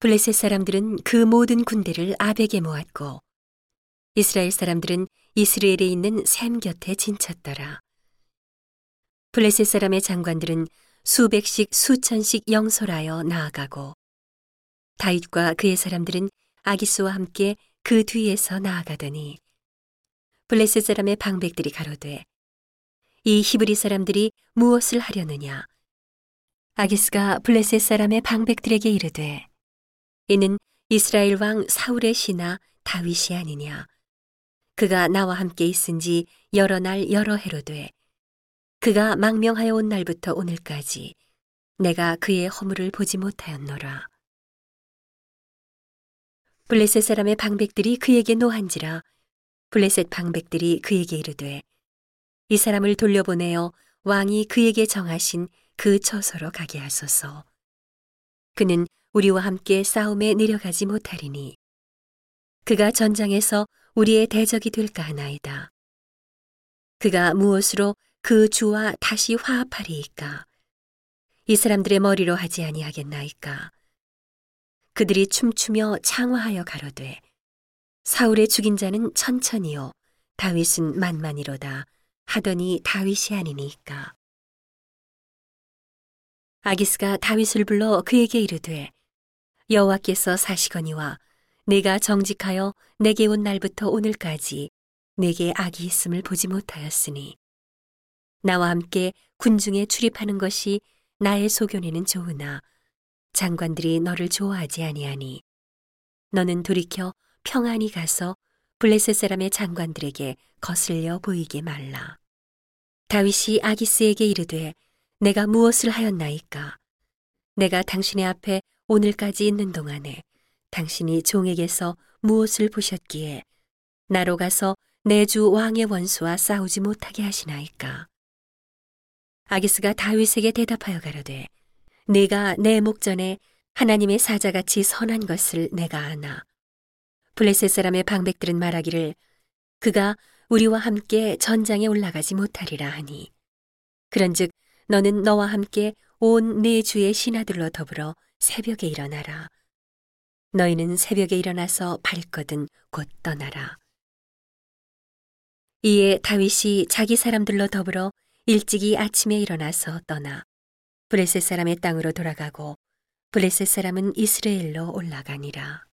블레셋 사람들은 그 모든 군대를 아벡에 모았고 이스라엘 사람들은 이스라엘에 있는 샘 곁에 진쳤더라. 블레셋 사람의 장관들은 수백씩 수천씩 영솔하여 나아가고 다윗과 그의 사람들은 아기스와 함께 그 뒤에서 나아가더니 블레셋 사람의 방백들이 가로되 이 히브리 사람들이 무엇을 하려느냐 아기스가 블레셋 사람의 방백들에게 이르되 이는 이스라엘 왕 사울의 신하 다윗이 아니냐 그가 나와 함께 있은지 여러 날 여러 해로 돼 그가 망명하여 온 날부터 오늘까지 내가 그의 허물을 보지 못하였노라. 블레셋 사람의 방백들이 그에게 노한지라 블레셋 방백들이 그에게 이르되 이 사람을 돌려보내어 왕이 그에게 정하신 그 처소로 가게 하소서. 그는 우리와 함께 싸움에 내려가지 못하리니 그가 전장에서 우리의 대적이 될까 하나이다. 그가 무엇으로 그 주와 다시 화합하리이까? 이 사람들의 머리로 하지 아니하겠나이까? 그들이 춤추며 창화하여 가로되 사울의 죽인 자는 천천히요 다윗은 만만이로다 하더니 다윗이 아니니까 아기스가 다윗을 불러 그에게 이르되 여호와께서 사시거니와 내가 정직하여 내게 온 날부터 오늘까지 내게 악이 있음을 보지 못하였으니 나와 함께 군중에 출입하는 것이 나의 소견에는 좋으나 장관들이 너를 좋아하지 아니하니 너는 돌이켜 평안히 가서 블레셋 사람의 장관들에게 거슬려 보이게 말라. 다윗이 아기스에게 이르되 내가 무엇을 하였나이까? 내가 당신의 앞에 오늘까지 있는 동안에 당신이 종에게서 무엇을 보셨기에 나로 가서 내 주 왕의 원수와 싸우지 못하게 하시나이까? 아기스가 다윗에게 대답하여 가로되 내가 내 목전에 하나님의 사자같이 선한 것을 내가 아나 블레셋 사람의 방백들은 말하기를 그가 우리와 함께 전장에 올라가지 못하리라 하니 그런즉 너는 너와 함께 온네 주의 신하들로 더불어 새벽에 일어나라 너희는 새벽에 일어나서 밝거든 곧 떠나라 이에 다윗이 자기 사람들로 더불어 일찍이 아침에 일어나서 떠나 브레셋 사람의 땅으로 돌아가고 브레셋 사람은 이스라엘로 올라가니라.